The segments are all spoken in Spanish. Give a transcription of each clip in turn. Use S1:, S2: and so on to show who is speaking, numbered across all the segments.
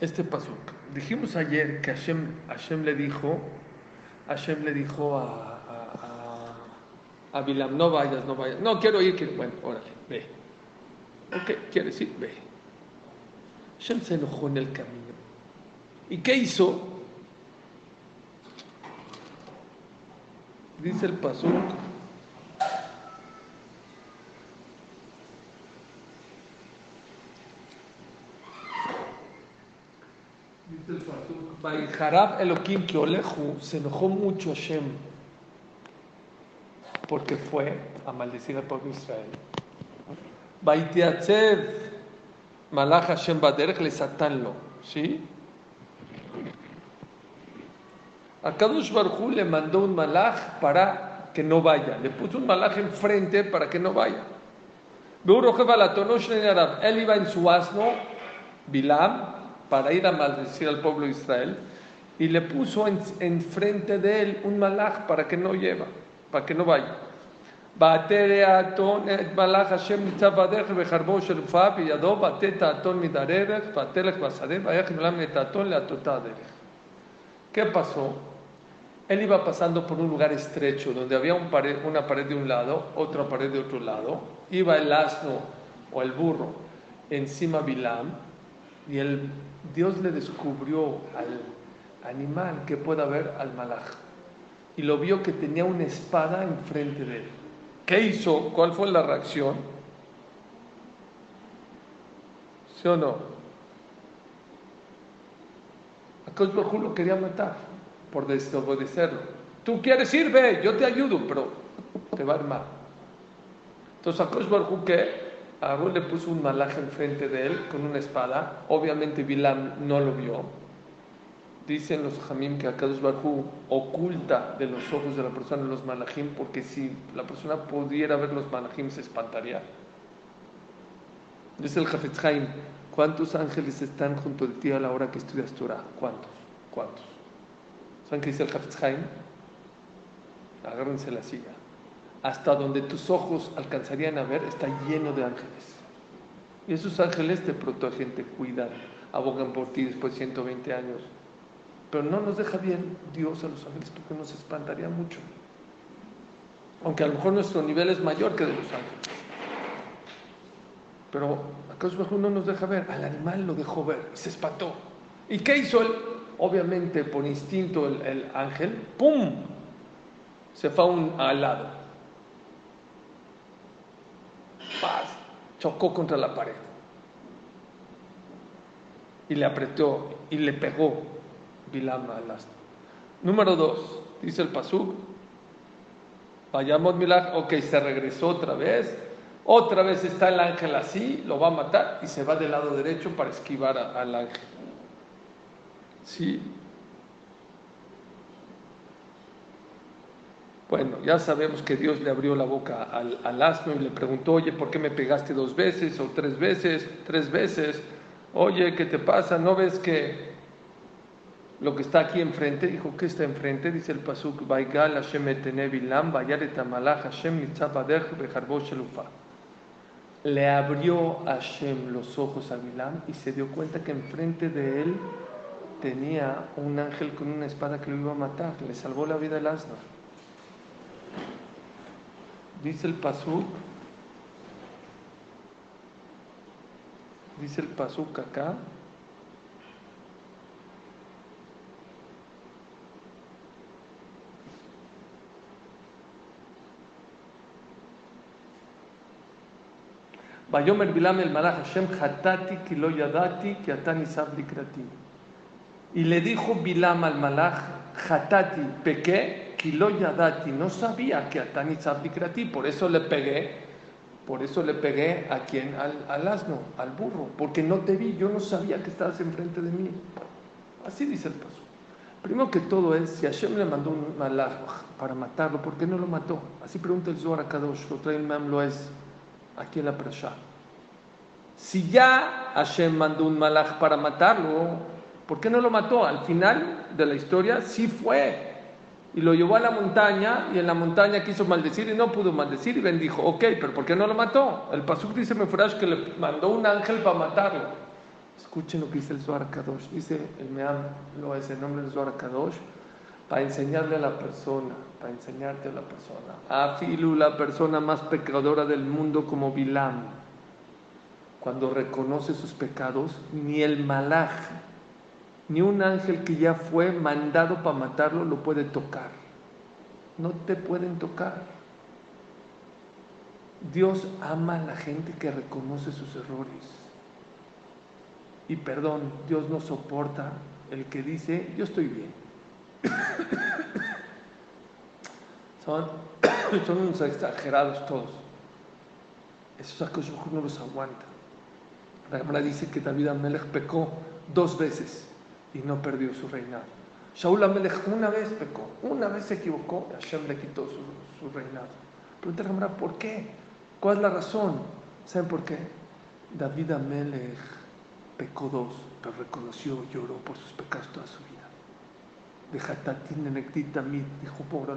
S1: este pasuk. Dijimos ayer que Hashem, Hashem le dijo, Hashem le dijo a, a, Bilam, no vayas, no vayas. No, quiero ir, quiero... Bueno, órale, ve. Ok, quieres ir, ve. Hashem se enojó en el camino. ¿Y qué hizo? Dice el pasuk. Dice el pasuk. Harab Elohim Oleju se enojó mucho Hashem porque fue a maldecir al pueblo de Israel. Baitiatzev Malach Hashem Baderech le satanlo. ¿Sí? A Kadosh Barhu le mandó un malach para que no vaya. Le puso un malach enfrente para que no vaya. Él iba en su asno, Bilam, para ir a maldecir al pueblo de Israel, y le puso enfrente de él un malach para que no lleva, para que no vaya. ¿Qué pasó? Él iba pasando por un lugar estrecho donde había una pared de un lado, otra pared de otro lado. Iba el asno o el burro encima Bilam y el, Dios le descubrió al animal que pueda ver al malaj. Y lo vio que tenía una espada enfrente de él. ¿Qué hizo? ¿Cuál fue la reacción? ¿Sí o no? Akash lo quería matar por desobedecerlo. Tú quieres ir, ve, yo te ayudo, pero te va a ir mal. Entonces Akash Barhu Aarón le puso un malaje enfrente de él con una espada. Obviamente Bilam no lo vio. Dicen los jamim que Akash Barhu oculta de los ojos de la persona los malajim porque si la persona pudiera ver los malajim se espantaría. Dice el Jafetz ¿cuántos ángeles están junto de ti a la hora que estudias Torah? ¿Cuántos? ¿Cuántos? ¿Saben qué dice el Hafez Agárrense la silla. Hasta donde tus ojos alcanzarían a ver está lleno de ángeles. Y esos ángeles te protegen, te cuidan, abogan por ti después de 120 años. Pero no nos deja bien Dios a los ángeles porque nos espantaría mucho. Aunque a lo mejor nuestro nivel es mayor que de los ángeles. Pero acaso mejor no nos deja ver. Al animal lo dejó ver y se espantó. ¿Y qué hizo él? obviamente por instinto el, ángel, ¡pum! Se fue a un, al lado. Chocó contra la pared. Y le apretó y le pegó Bilam al astro. Número dos, dice el Pasuk. Vayamos Milach, ok, se regresó otra vez. Otra vez está el ángel así, lo va a matar y se va del lado derecho para esquivar al ángel. Sí. Bueno, ya sabemos que Dios le abrió la boca al, asno y le preguntó, oye, ¿por qué me pegaste dos veces o tres veces? Tres veces. Oye, ¿qué te pasa? ¿No ves que lo que está aquí enfrente? Dijo, ¿qué está enfrente? Dice el pasuk, Vaigal Hashem bilam, Hashem Le abrió Hashem los ojos a Bilam y se dio cuenta que enfrente de él tenía un ángel con una espada que lo iba a matar, le salvó la vida el asno. Dice el Pasuk, dice el Pasuk acá, Bayomer Bilam el Malach Hashem Hatati ki lo yadati ki atani sab likrati. Y le dijo Bilam al Malach, Hatati, pequé, Kilo Yadati, no sabía que Atani Sabdikrati, por eso le pegué, por eso le pegué a quien, al, asno, al burro, porque no te vi, yo no sabía que estabas enfrente de mí. Así dice el paso. Primero que todo es, si Hashem le mandó un malach para matarlo, ¿por qué no lo mató? Así pregunta el Zohar a Kadosh, lo trae el Mam lo es aquí en la Prasha. Si ya Hashem mandó un malach para matarlo, ¿Por qué no lo mató? Al final de la historia sí fue. Y lo llevó a la montaña y en la montaña quiso maldecir y no pudo maldecir y bendijo. Ok, pero ¿por qué no lo mató? El Pasuk dice Mefurash que le mandó un ángel para matarlo. Escuchen lo que dice el Zohar Kadosh. Dice el Meam, lo es el nombre del Zohar Kadosh, para enseñarle a la persona, para enseñarte a la persona. Afilu, la persona más pecadora del mundo como Bilam, cuando reconoce sus pecados, ni el malaj, ni un ángel que ya fue mandado para matarlo lo puede tocar. No te pueden tocar. Dios ama a la gente que reconoce sus errores. Y perdón, Dios no soporta el que dice, yo estoy bien. son, son unos exagerados todos. Esos actos no los aguanta. La Gemara dice que David Amelech pecó dos veces y no perdió su reinado. Shaul Amelech una vez pecó, una vez se equivocó, y Hashem le quitó su, reinado. Pregunta la ¿por qué? ¿Cuál es la razón? ¿Saben por qué? David Amelech pecó dos, pero reconoció, lloró por sus pecados toda su vida. De dijo por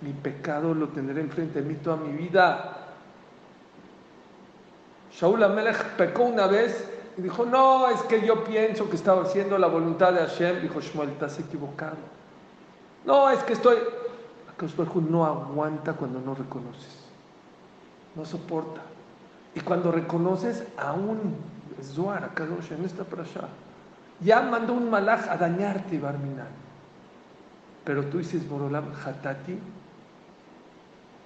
S1: mi pecado lo tendré enfrente de mí toda mi vida. Shaul Amelech pecó una vez y dijo, no, es que yo pienso que estaba haciendo la voluntad de Hashem. Dijo, Shmuel, estás equivocado. No, es que estoy... no aguanta cuando no reconoces. No soporta. Y cuando reconoces, aún Zohar, Kadosh, en esta allá ya mandó un malaj a dañarte, Barminan. Pero tú dices, Borolam, Hatati,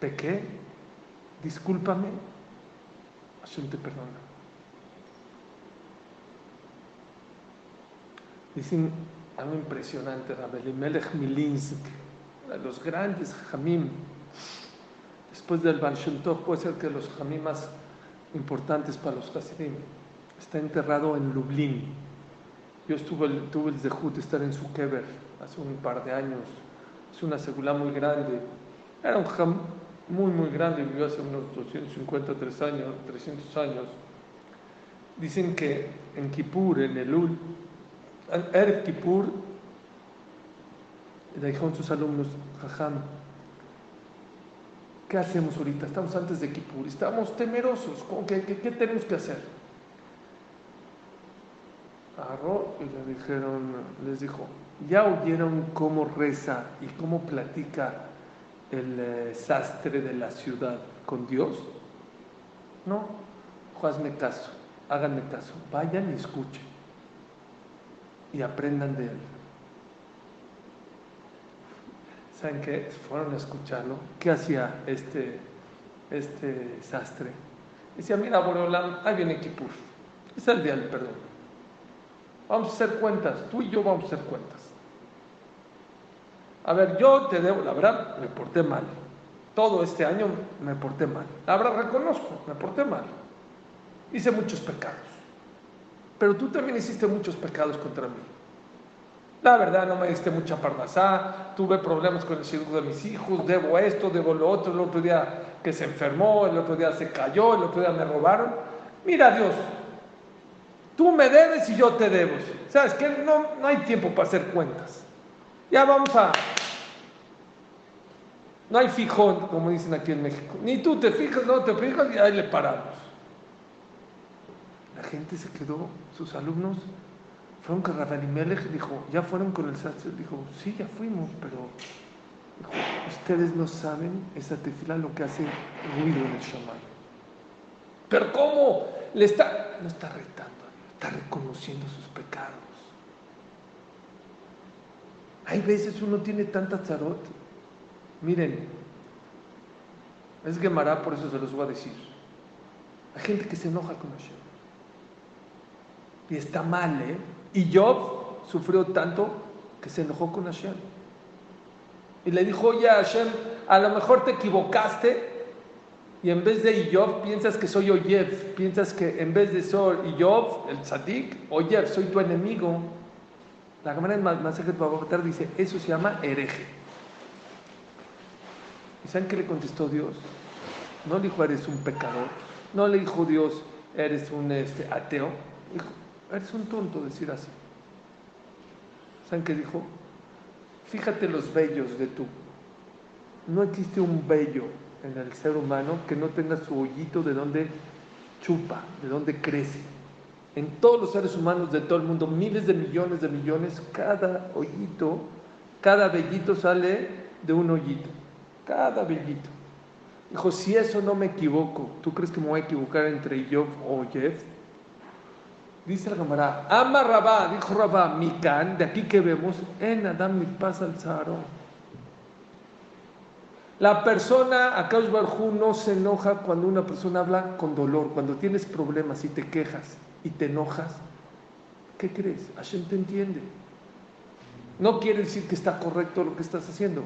S1: pequé, discúlpame, Hashem te perdona. Dicen algo impresionante, Melech Milinsk, los grandes Jamim, después del Ban puede ser que los Jamim más importantes para los Hasidim, está enterrado en Lublin. Yo estuve, tuve el zehut de estar en su kever hace un par de años. Es una segula muy grande. Era un jam muy, muy grande, vivió hace unos 253 años, 300 años. Dicen que en Kippur, en Elul, Erev Kippur, le dijeron sus alumnos, Jajam, ¿qué hacemos ahorita? Estamos antes de Kippur, estamos temerosos, ¿qué, qué tenemos que hacer? agarró y le dijeron, les dijo, ¿ya oyeron cómo reza y cómo platica el eh, sastre de la ciudad con Dios? No, hazme caso, háganme caso, vayan y escuchen y aprendan de él. ¿Saben qué? Fueron a escucharlo. ¿Qué hacía este, este sastre? Decía, mira, Boreolam, ahí viene Kipur. Es el día del perdón. Vamos a hacer cuentas, tú y yo vamos a hacer cuentas. A ver, yo te debo, la verdad, me porté mal. Todo este año me porté mal. La verdad, reconozco, me porté mal. Hice muchos pecados. Pero tú también hiciste muchos pecados contra mí. La verdad, no me diste mucha parnasá, tuve problemas con el seguro de mis hijos, debo esto, debo lo otro, el otro día que se enfermó, el otro día se cayó, el otro día me robaron. Mira Dios, Tú me debes y yo te debo. ¿Sabes qué? No, no hay tiempo para hacer cuentas. Ya vamos a... No hay fijón, como dicen aquí en México. Ni tú te fijas, no te fijas y ahí le paramos. La gente se quedó, sus alumnos fueron con Melech dijo, ya fueron con el sastre, dijo, sí, ya fuimos, pero ustedes no saben esa tefila lo que hace ruido en el shaman. Pero ¿cómo? Le está, no está retando está reconociendo sus pecados. Hay veces uno tiene tanta tarot. Miren, es Gemara, por eso se los voy a decir. Hay gente que se enoja con Hashem. Y está mal, ¿eh? Y Job sufrió tanto que se enojó con Hashem. Y le dijo, oye Hashem, a lo mejor te equivocaste y en vez de Iyob piensas que soy Oyev, piensas que en vez de ser Iyob, el tzadik, Oyev, soy tu enemigo. La cámara en Masajet Babacar dice, eso se llama hereje. ¿Y saben qué le contestó Dios? No le dijo, eres un pecador. No le dijo Dios, eres un este, ateo. Dijo, eres un tonto decir así. ¿Saben qué dijo? Fíjate los bellos de tú. No existe un bello en el ser humano que no tenga su hoyito de donde chupa, de donde crece. en todos los seres humanos de todo el mundo, miles de millones de millones, cada hoyito, cada vellito sale de un hoyito. Cada vellito. Dijo, si eso no me equivoco, ¿tú crees que me voy a equivocar entre yo o Jeff? Dice el camarada, ama Rabá, dijo Rabá, Mikan, de aquí que vemos, en Adam mi pasa al La persona, Akash Barjú, no se enoja cuando una persona habla con dolor, cuando tienes problemas y te quejas y te enojas. ¿Qué crees? Hashem te entiende. No quiere decir que está correcto lo que estás haciendo,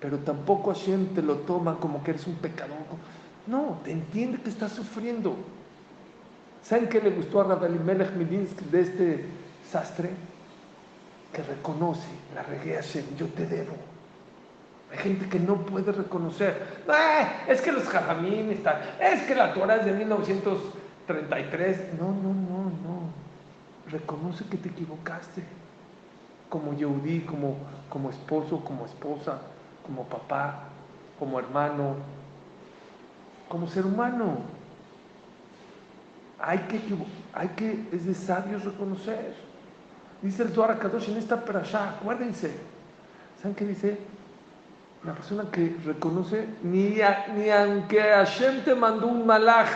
S1: pero tampoco Hashem te lo toma como que eres un pecador. No, te entiende que estás sufriendo. ¿Saben qué le gustó a Rabbi Melech de este sastre? Que reconoce, la regué yo te debo. Hay gente que no puede reconocer. es que los jajamín están, es que la Torah es de 1933. No, no, no, no. Reconoce que te equivocaste. Como Yehudi, como, como esposo, como esposa, como papá, como hermano, como ser humano. Hay que, es de sabios reconocer. Dice el Zohar Kadosh en esta perashá, acuérdense. ¿Saben qué dice? La persona que reconoce, ni, ni aunque Hashem te mandó un malaj,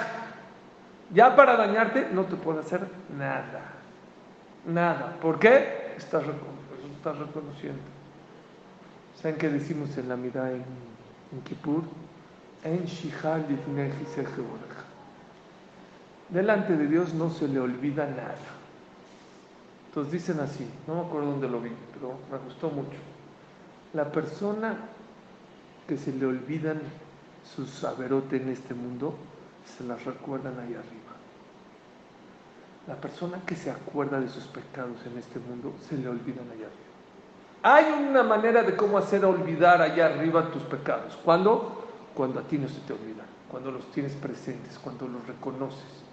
S1: ya para dañarte, no te puede hacer nada. Nada. ¿Por qué? Estás, estás reconociendo. ¿Saben qué decimos en la mirada en, en Kippur? En Shihal Delante de Dios no se le olvida nada. Entonces dicen así, no me acuerdo dónde lo vi, pero me gustó mucho. La persona que se le olvidan sus saberote en este mundo, se las recuerdan ahí arriba. La persona que se acuerda de sus pecados en este mundo, se le olvidan allá arriba. Hay una manera de cómo hacer olvidar allá arriba tus pecados. ¿Cuándo? Cuando a ti no se te olvidan, cuando los tienes presentes, cuando los reconoces.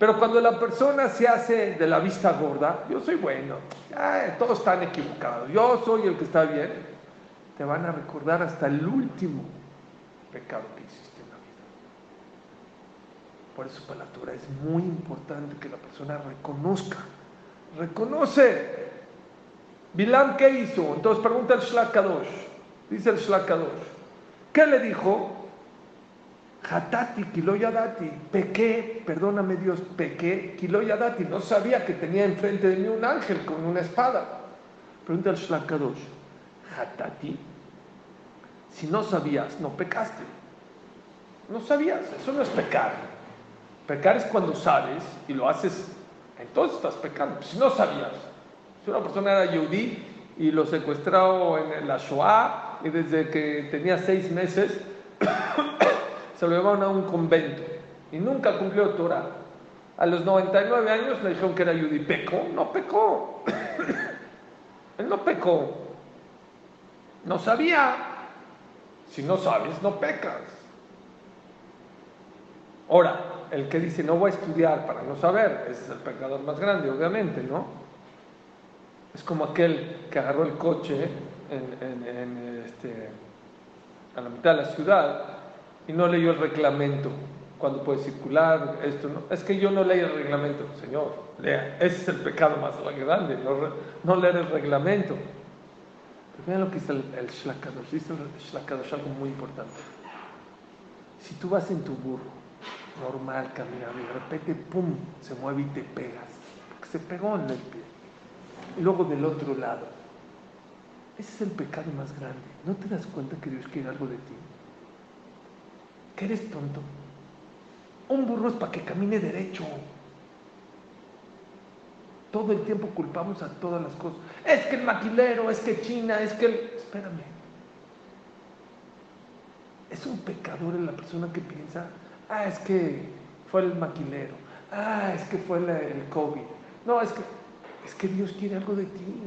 S1: Pero cuando la persona se hace de la vista gorda, yo soy bueno, todos están equivocados, yo soy el que está bien, te van a recordar hasta el último pecado que hiciste en la vida. Por eso para la Torah es muy importante que la persona reconozca, reconoce. Bilam, ¿qué hizo? Entonces pregunta el Shlakadosh, dice el Shlakadosh, ¿qué le dijo? Hatati, Kiloyadati, pequé, perdóname Dios, pequé, Kiloyadati, no sabía que tenía enfrente de mí un ángel con una espada. Pregunta al Shlakadosh, Hatati, si no sabías, no pecaste. No sabías, eso no es pecar. Pecar es cuando sabes y lo haces, entonces estás pecando. Si no sabías, si una persona era yudí y lo secuestró en la Shoah y desde que tenía seis meses se lo llevaron a un convento y nunca cumplió Torah. A los 99 años le dijeron que era yudí. ¿Pecó? No pecó. Él no pecó. No sabía. Si no sabes, no pecas. Ahora, el que dice no voy a estudiar para no saber, es el pecador más grande, obviamente, ¿no? Es como aquel que agarró el coche en, este, a la mitad de la ciudad y no leyó el reglamento cuando puede circular, esto no. Es que yo no leí el reglamento, Señor, lea. Ese es el pecado más grande, no, leer el reglamento. Pero vean lo que dice el, el Shlakadosh, dice el Shlakadosh algo muy importante. Si tú vas en tu burro, normal, caminando, y de repente, pum, se mueve y te pegas, porque se pegó en el pie. Y luego del otro lado. Ese es el pecado más grande. ¿No te das cuenta que Dios quiere algo de ti? Que eres tonto. Un burro es para que camine derecho. Todo el tiempo culpamos a todas las cosas. Es que el maquilero, es que China, es que el... Espérame. Es un pecador en la persona que piensa, ah, es que fue el maquilero, ah, es que fue el COVID. No, es que, es que Dios quiere algo de ti.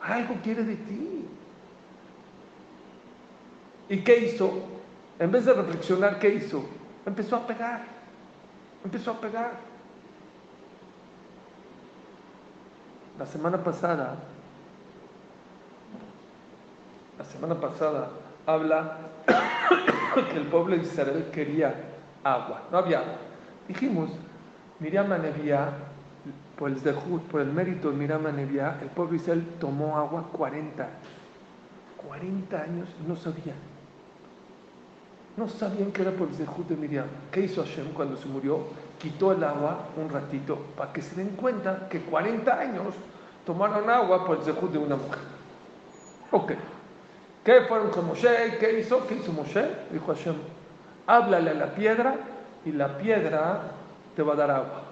S1: Algo quiere de ti. ¿Y qué hizo? En vez de reflexionar, ¿qué hizo? Empezó a pegar. Empezó a pegar. La semana pasada, la semana pasada habla que el pueblo de Israel quería agua. No había agua. Dijimos, Miriam Anevia, por el por el mérito de Miriam Anevia, el pueblo Israel tomó agua 40 años. 40 años no sabían. No sabían que era por el Zehut de Miriam. ¿Qué hizo Hashem cuando se murió? Quitó el agua un ratito para que se den cuenta que 40 años tomaron agua por el Zehut de una mujer. Ok. ¿Qué fueron con Moshe? ¿Qué hizo? ¿Qué hizo Moshe? Dijo Hashem, háblale a la piedra y la piedra te va a dar agua.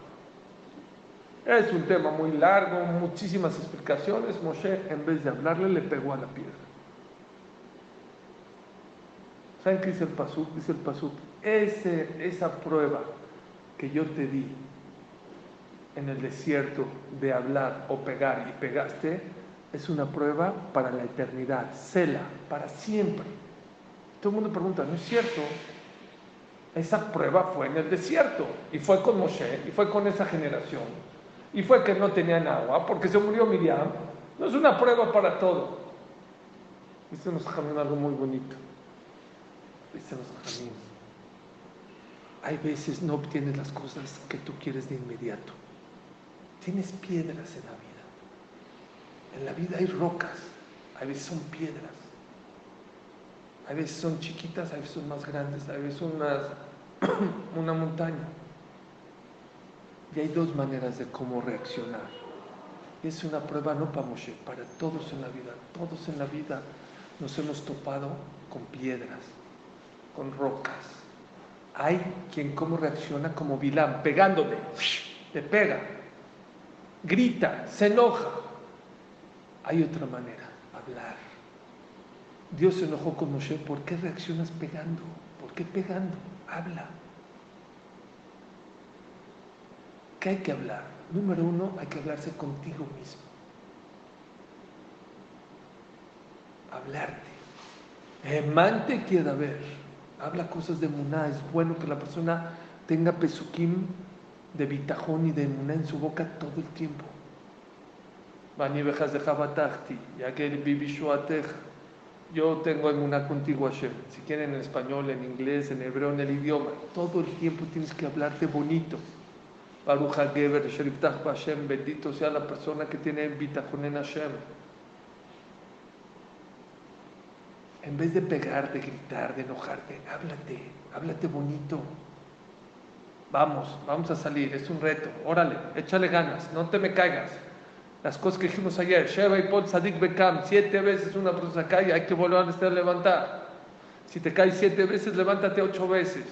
S1: Es un tema muy largo, muchísimas explicaciones. Moshe, en vez de hablarle, le pegó a la piedra. ¿Saben qué dice el Pasuk? Dice el Pasuk, esa prueba que yo te di en el desierto de hablar o pegar y pegaste, es una prueba para la eternidad, cela, para siempre. Todo el mundo pregunta, ¿no es cierto? Esa prueba fue en el desierto y fue con Moshe y fue con esa generación y fue que no tenían agua porque se murió Miriam. No es una prueba para todo. Dice nos algo muy bonito. Hay veces no obtienes las cosas que tú quieres de inmediato. Tienes piedras en la vida. En la vida hay rocas, a veces son piedras. A veces son chiquitas, a veces son más grandes, a veces son una montaña. Y hay dos maneras de cómo reaccionar. Es una prueba no para Moshe, para todos en la vida. Todos en la vida nos hemos topado con piedras, con rocas. Hay quien cómo reacciona como Bilam, pegándole, le pega, grita, se enoja. Hay otra manera, hablar. Dios se enojó con Moshe, ¿por qué reaccionas pegando? ¿Por qué pegando? Habla. ¿Qué hay que hablar? Número uno, hay que hablarse contigo mismo. Hablarte. Emante quiere ver. Habla cosas de Muná. Es bueno que la persona tenga pesukim de bitajón y de Muná en su boca todo el tiempo. Yo tengo una contigo, Hashem. Si quieren en español, en inglés, en hebreo, en el idioma. Todo el tiempo tienes que hablarte bonito. Baruch Sheriftach Hashem, bendito sea la persona que tiene bitajón en Hashem. En vez de pegar, de gritar, de enojarte, háblate, háblate bonito. Vamos, vamos a salir, es un reto. Órale, échale ganas, no te me caigas. Las cosas que dijimos ayer, Sheba y Pol Sadik Bekam, siete veces una persona cae, hay que volver a levantar. Si te caes siete veces, levántate ocho veces.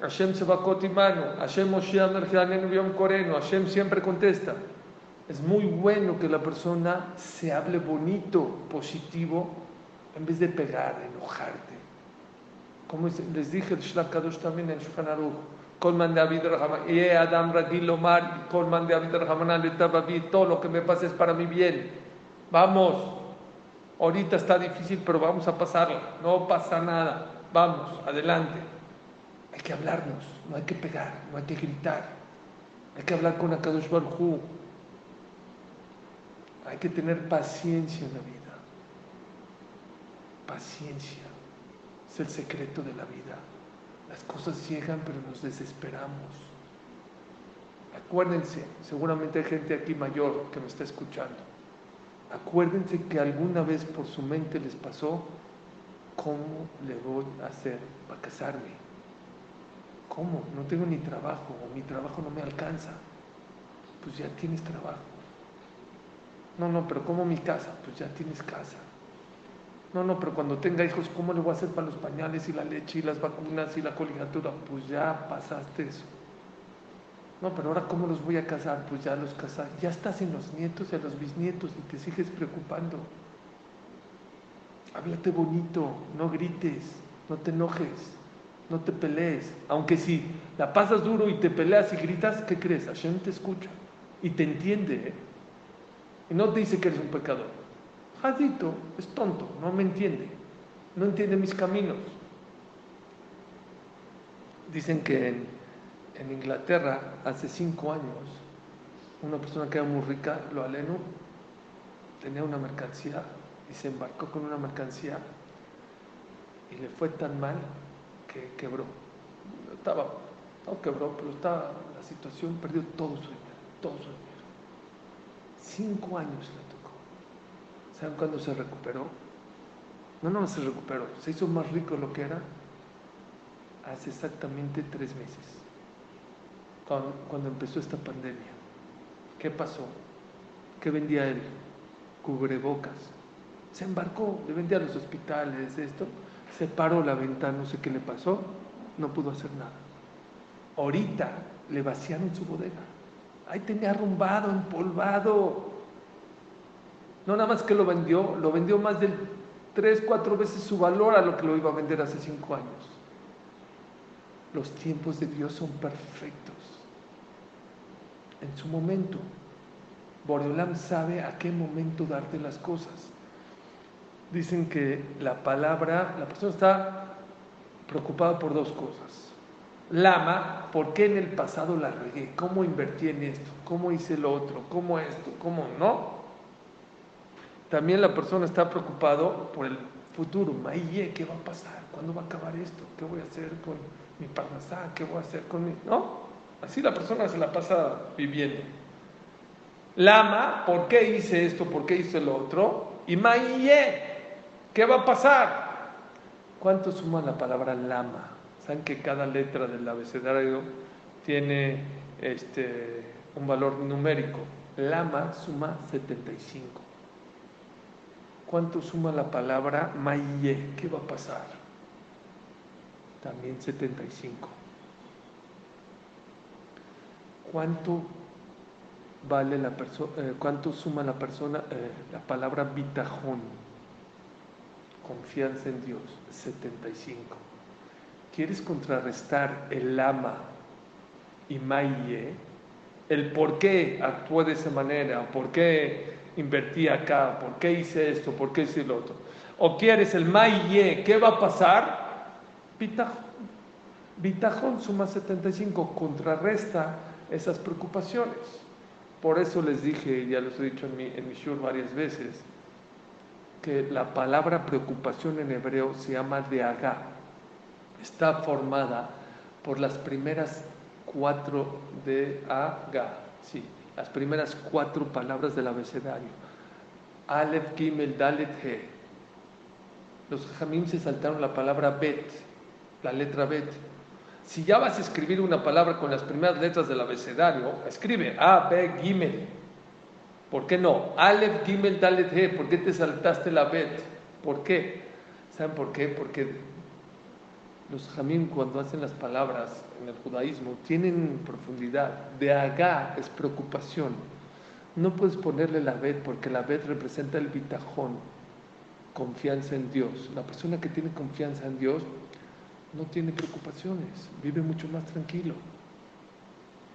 S1: Hashem se va a Hashem Yom Coreno, Hashem siempre contesta. Es muy bueno que la persona se hable bonito, positivo, en vez de pegar, enojarte. Como les dije el Shlach también en Shulchan Colman de David y Adam Radil Omar, Colman de David todo lo que me pase es para mi bien. Vamos, ahorita está difícil, pero vamos a pasarla, no pasa nada, vamos, adelante. Hay que hablarnos, no hay que pegar, no hay que gritar, hay que hablar con Akadosh Baruj Hay que tener paciencia en la vida. Paciencia es el secreto de la vida. Las cosas llegan, pero nos desesperamos. Acuérdense, seguramente hay gente aquí mayor que me está escuchando. Acuérdense que alguna vez por su mente les pasó, ¿cómo le voy a hacer para casarme? ¿Cómo? No tengo ni trabajo, o mi trabajo no me alcanza. Pues ya tienes trabajo. No, no, pero ¿cómo mi casa? Pues ya tienes casa. No, no, pero cuando tenga hijos, ¿cómo le voy a hacer para los pañales y la leche y las vacunas y la coligatura? Pues ya pasaste eso. No, pero ahora ¿cómo los voy a casar? Pues ya los casas. Ya estás en los nietos y a los bisnietos y te sigues preocupando. Háblate bonito, no grites, no te enojes, no te pelees. Aunque si la pasas duro y te peleas y gritas, ¿qué crees? Hashem te escucha y te entiende. ¿eh? Y no te dice que eres un pecador. Jadito es tonto, no me entiende, no entiende mis caminos. Dicen que en, Inglaterra hace cinco años una persona que era muy rica, lo aleno, tenía una mercancía y se embarcó con una mercancía y le fue tan mal que quebró. estaba, no quebró, pero estaba la situación, perdió todo su dinero, todo su dinero. Cinco años le tocó. ¿Saben cuándo se recuperó? No, no se recuperó, se hizo más rico lo que era hace exactamente tres meses, cuando, cuando empezó esta pandemia. ¿Qué pasó? ¿Qué vendía él? Cubrebocas. Se embarcó, le vendía a los hospitales, esto. Se paró la ventana, no sé qué le pasó, no pudo hacer nada. Ahorita le vaciaron su bodega. Ahí tenía arrumbado, empolvado. No nada más que lo vendió, lo vendió más de tres, cuatro veces su valor a lo que lo iba a vender hace cinco años. Los tiempos de Dios son perfectos. En su momento, Boreolam sabe a qué momento darte las cosas. Dicen que la palabra, la persona está preocupada por dos cosas. Lama, ¿por qué en el pasado la regué? ¿Cómo invertí en esto? ¿Cómo hice lo otro? ¿Cómo esto? ¿Cómo no? También la persona está preocupado por el futuro. Maye, ¿qué va a pasar? ¿Cuándo va a acabar esto? ¿Qué voy a hacer con mi parnasá? ¿Qué voy a hacer con mi...? ¿No? Así la persona se la pasa viviendo. Lama, ¿por qué hice esto? ¿Por qué hice lo otro? Y Maye, ¿qué va a pasar? ¿Cuánto suma la palabra lama? Que cada letra del abecedario tiene este, un valor numérico. Lama suma 75. ¿Cuánto suma la palabra Maye? ¿Qué va a pasar? También 75. ¿Cuánto vale la persona? Eh, ¿Cuánto suma la persona eh, la palabra bitajón? Confianza en Dios, 75. ¿Quieres contrarrestar el lama y Maye? El por qué actuó de esa manera, por qué invertí acá, por qué hice esto, por qué hice lo otro. O quieres el Maye, ¿qué va a pasar? Bitajón. Suma 75, contrarresta esas preocupaciones. Por eso les dije, ya les he dicho en mi, en mi shur varias veces, que la palabra preocupación en hebreo se llama deagá. Está formada por las primeras cuatro de aga, sí, las primeras cuatro palabras del abecedario. Aleph, Gimel, Dalet, He. Los jamim se saltaron la palabra bet, la letra bet. Si ya vas a escribir una palabra con las primeras letras del abecedario, escribe A, B, Gimel, ¿Por qué no? Aleph, Gimel, Dalet, He. ¿Por qué te saltaste la Bet? ¿Por qué? ¿Saben por qué? Porque los jamim cuando hacen las palabras en el judaísmo tienen profundidad. De agá es preocupación. No puedes ponerle la Bet porque la Bet representa el bitajón, confianza en Dios. La persona que tiene confianza en Dios no tiene preocupaciones, vive mucho más tranquilo.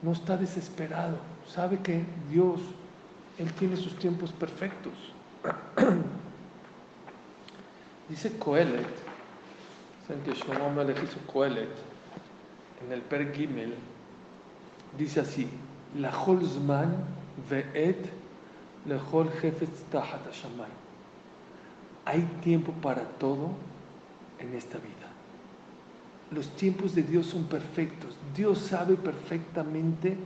S1: No está desesperado, sabe que Dios él tiene sus tiempos perfectos. Dice Coelet, que Shlomo Melech en el Per Gimel, dice así, La Zman ve'et lechol jefetz tahat Hay tiempo para todo en esta vida. Los tiempos de Dios son perfectos. Dios sabe perfectamente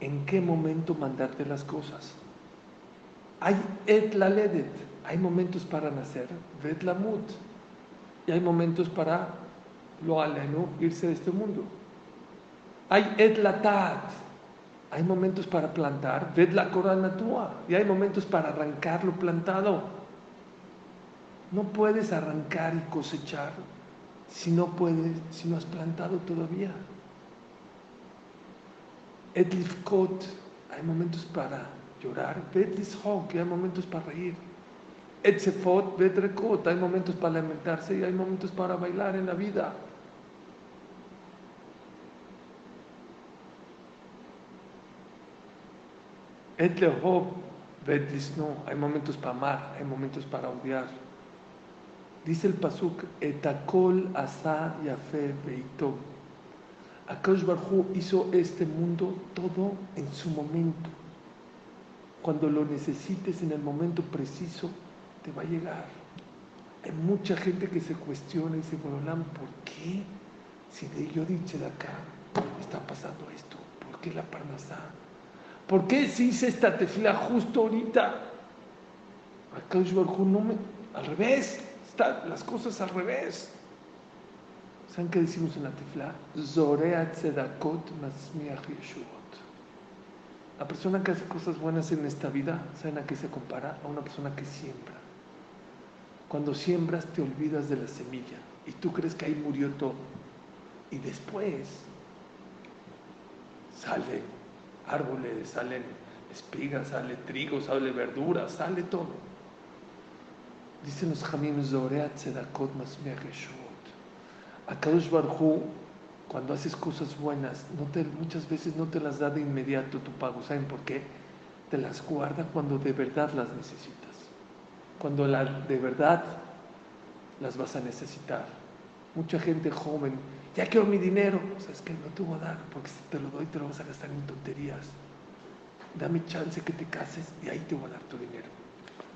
S1: en qué momento mandarte las cosas. Hay et la ledet, hay momentos para nacer, vet la mut, y hay momentos para lo aleno, irse de este mundo. Hay et la tat, hay momentos para plantar, ved la corona tua, y hay momentos para arrancar lo plantado. No puedes arrancar y cosechar si no puedes, si no has plantado todavía. Et lifkot, hay momentos para llorar, bet que hay momentos para reír. Etzefot, bet rekot, hay momentos para lamentarse y hay momentos para bailar en la vida. Et lehov, bet no, hay momentos para amar, hay momentos para odiar. Dice el pasuk, etakol asa yafe beito. Akash Barhu hizo este mundo todo en su momento cuando lo necesites en el momento preciso, va a llegar. Hay mucha gente que se cuestiona y dice, bueno, ¿por qué Si de yo dicho de acá está pasando esto, ¿por qué la parnasá? ¿Por qué se hizo esta tefila justo ahorita? Acá no me, al revés, están las cosas al revés. ¿Saben qué decimos en la tefila? Zorea tzedakot La persona que hace cosas buenas en esta vida, ¿saben a qué se compara? A una persona que siembra. Cuando siembras te olvidas de la semilla y tú crees que ahí murió todo. Y después salen árboles, salen espigas, sale trigo, sale verdura, sale todo. Dicen los Jamim Zoreat Tzedakot Masmea Akadosh Barhu, cuando haces cosas buenas, muchas veces no te las da de inmediato tu pago. ¿Saben por qué? Te las guarda cuando de verdad las necesitas cuando de verdad las vas a necesitar. Mucha gente joven, ya quiero mi dinero, sabes que no te voy a dar, porque si te lo doy te lo vas a gastar en tonterías. Dame chance que te cases y ahí te voy a dar tu dinero.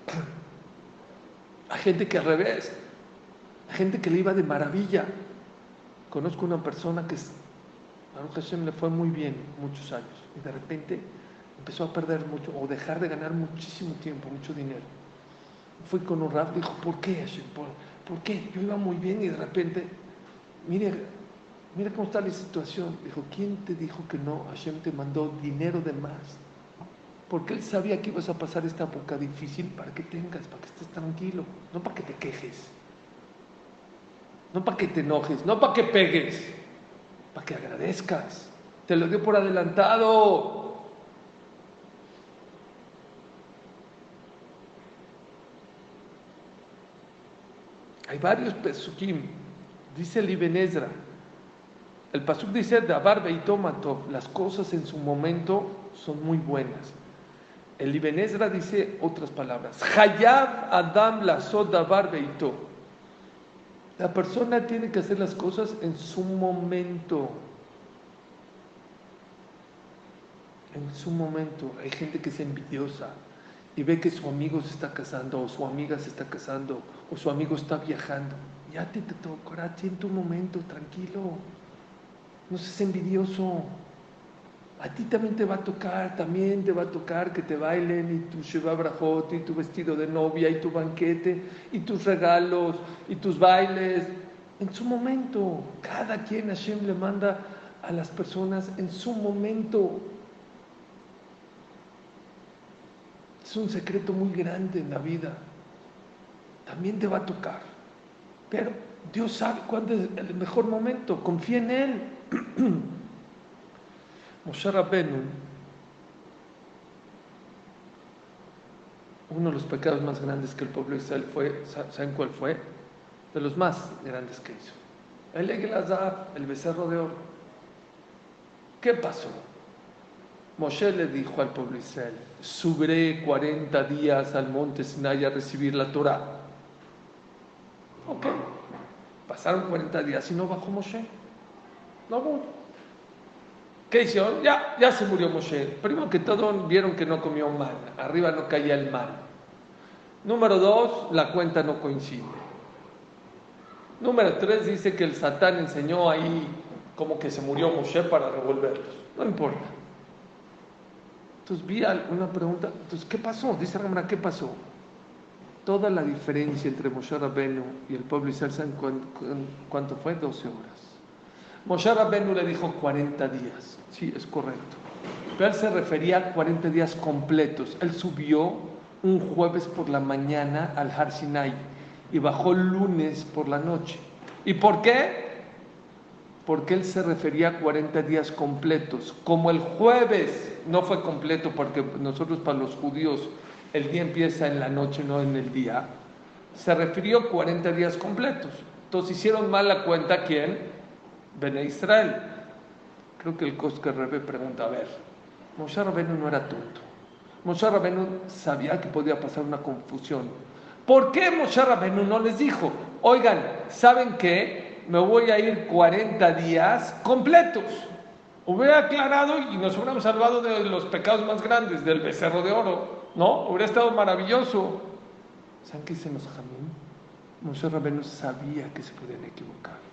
S1: Hay gente que al revés, hay gente que le iba de maravilla. Conozco una persona que a Hashem le fue muy bien muchos años y de repente empezó a perder mucho o dejar de ganar muchísimo tiempo, mucho dinero fui con un rap, dijo, ¿por qué Hashem? ¿Por, qué? Yo iba muy bien y de repente, mire, mira cómo está la situación. Dijo, ¿quién te dijo que no? Hashem te mandó dinero de más. Porque él sabía que ibas a pasar esta época difícil para que tengas, para que estés tranquilo, no para que te quejes, no para que te enojes, no para que pegues, para que agradezcas. Te lo dio por adelantado. Hay varios pesukim. Dice el Ibn Ezra. El pasuk dice, Dabar las cosas en su momento son muy buenas. El Ibn Ezra dice otras palabras. Hayab Adam la Dabar Beito. La persona tiene que hacer las cosas en su momento. En su momento. Hay gente que es envidiosa y ve que su amigo se está casando o su amiga se está casando o su amigo está viajando. Ya te, te tocará en tu momento, tranquilo. No seas envidioso. A ti también te va a tocar, también te va a tocar que te bailen y tu Sheba Brajot y tu vestido de novia y tu banquete y tus regalos y tus bailes. En su momento, cada quien Hashem le manda a las personas en su momento. Es un secreto muy grande en la vida. También te va a tocar. Pero Dios sabe cuándo es el mejor momento. Confía en Él. Moshe Rabbenu, uno de los pecados más grandes que el pueblo de Israel fue, ¿saben cuál fue? De los más grandes que hizo. El Egelazar, el becerro de oro. ¿Qué pasó? Moshe le dijo al pueblo Israel, subiré 40 días al monte Sinai a recibir la Torah. Ok, pasaron 40 días y no bajó Moshe. No hubo. ¿Qué hicieron? Ya, ya se murió Moshe. Primero que todo vieron que no comió mal, arriba no caía el mal. Número dos, la cuenta no coincide. Número tres dice que el Satán enseñó ahí como que se murió Moshe para revolverlos. No importa. Entonces vi una pregunta, entonces, ¿qué pasó? Dice Ramana, ¿qué pasó? Toda la diferencia entre Moshe Rabenu y el pueblo Israel, ¿saben cuánto fue? 12 horas. Moshe Rabenu le dijo 40 días, sí, es correcto. Pero él se refería a 40 días completos. Él subió un jueves por la mañana al Har Sinai y bajó lunes por la noche. ¿Y por qué? Porque él se refería a 40 días completos. Como el jueves no fue completo porque nosotros para los judíos el día empieza en la noche, no en el día. Se refirió 40 días completos. Entonces hicieron mal la cuenta quién? Bene Israel. Creo que el Kosker Rebe pregunta, a ver, Moshe Rabenu no era tonto. Moshe Rabenu sabía que podía pasar una confusión. ¿Por qué Moshe Rabenu no les dijo, oigan, ¿saben qué? Me voy a ir 40 días completos hubiera aclarado y nos hubiéramos salvado de los pecados más grandes, del becerro de oro, ¿no? Hubiera estado maravilloso. ¿Saben qué dicen jamín? Moshe Rabenu sabía que se podían equivocar.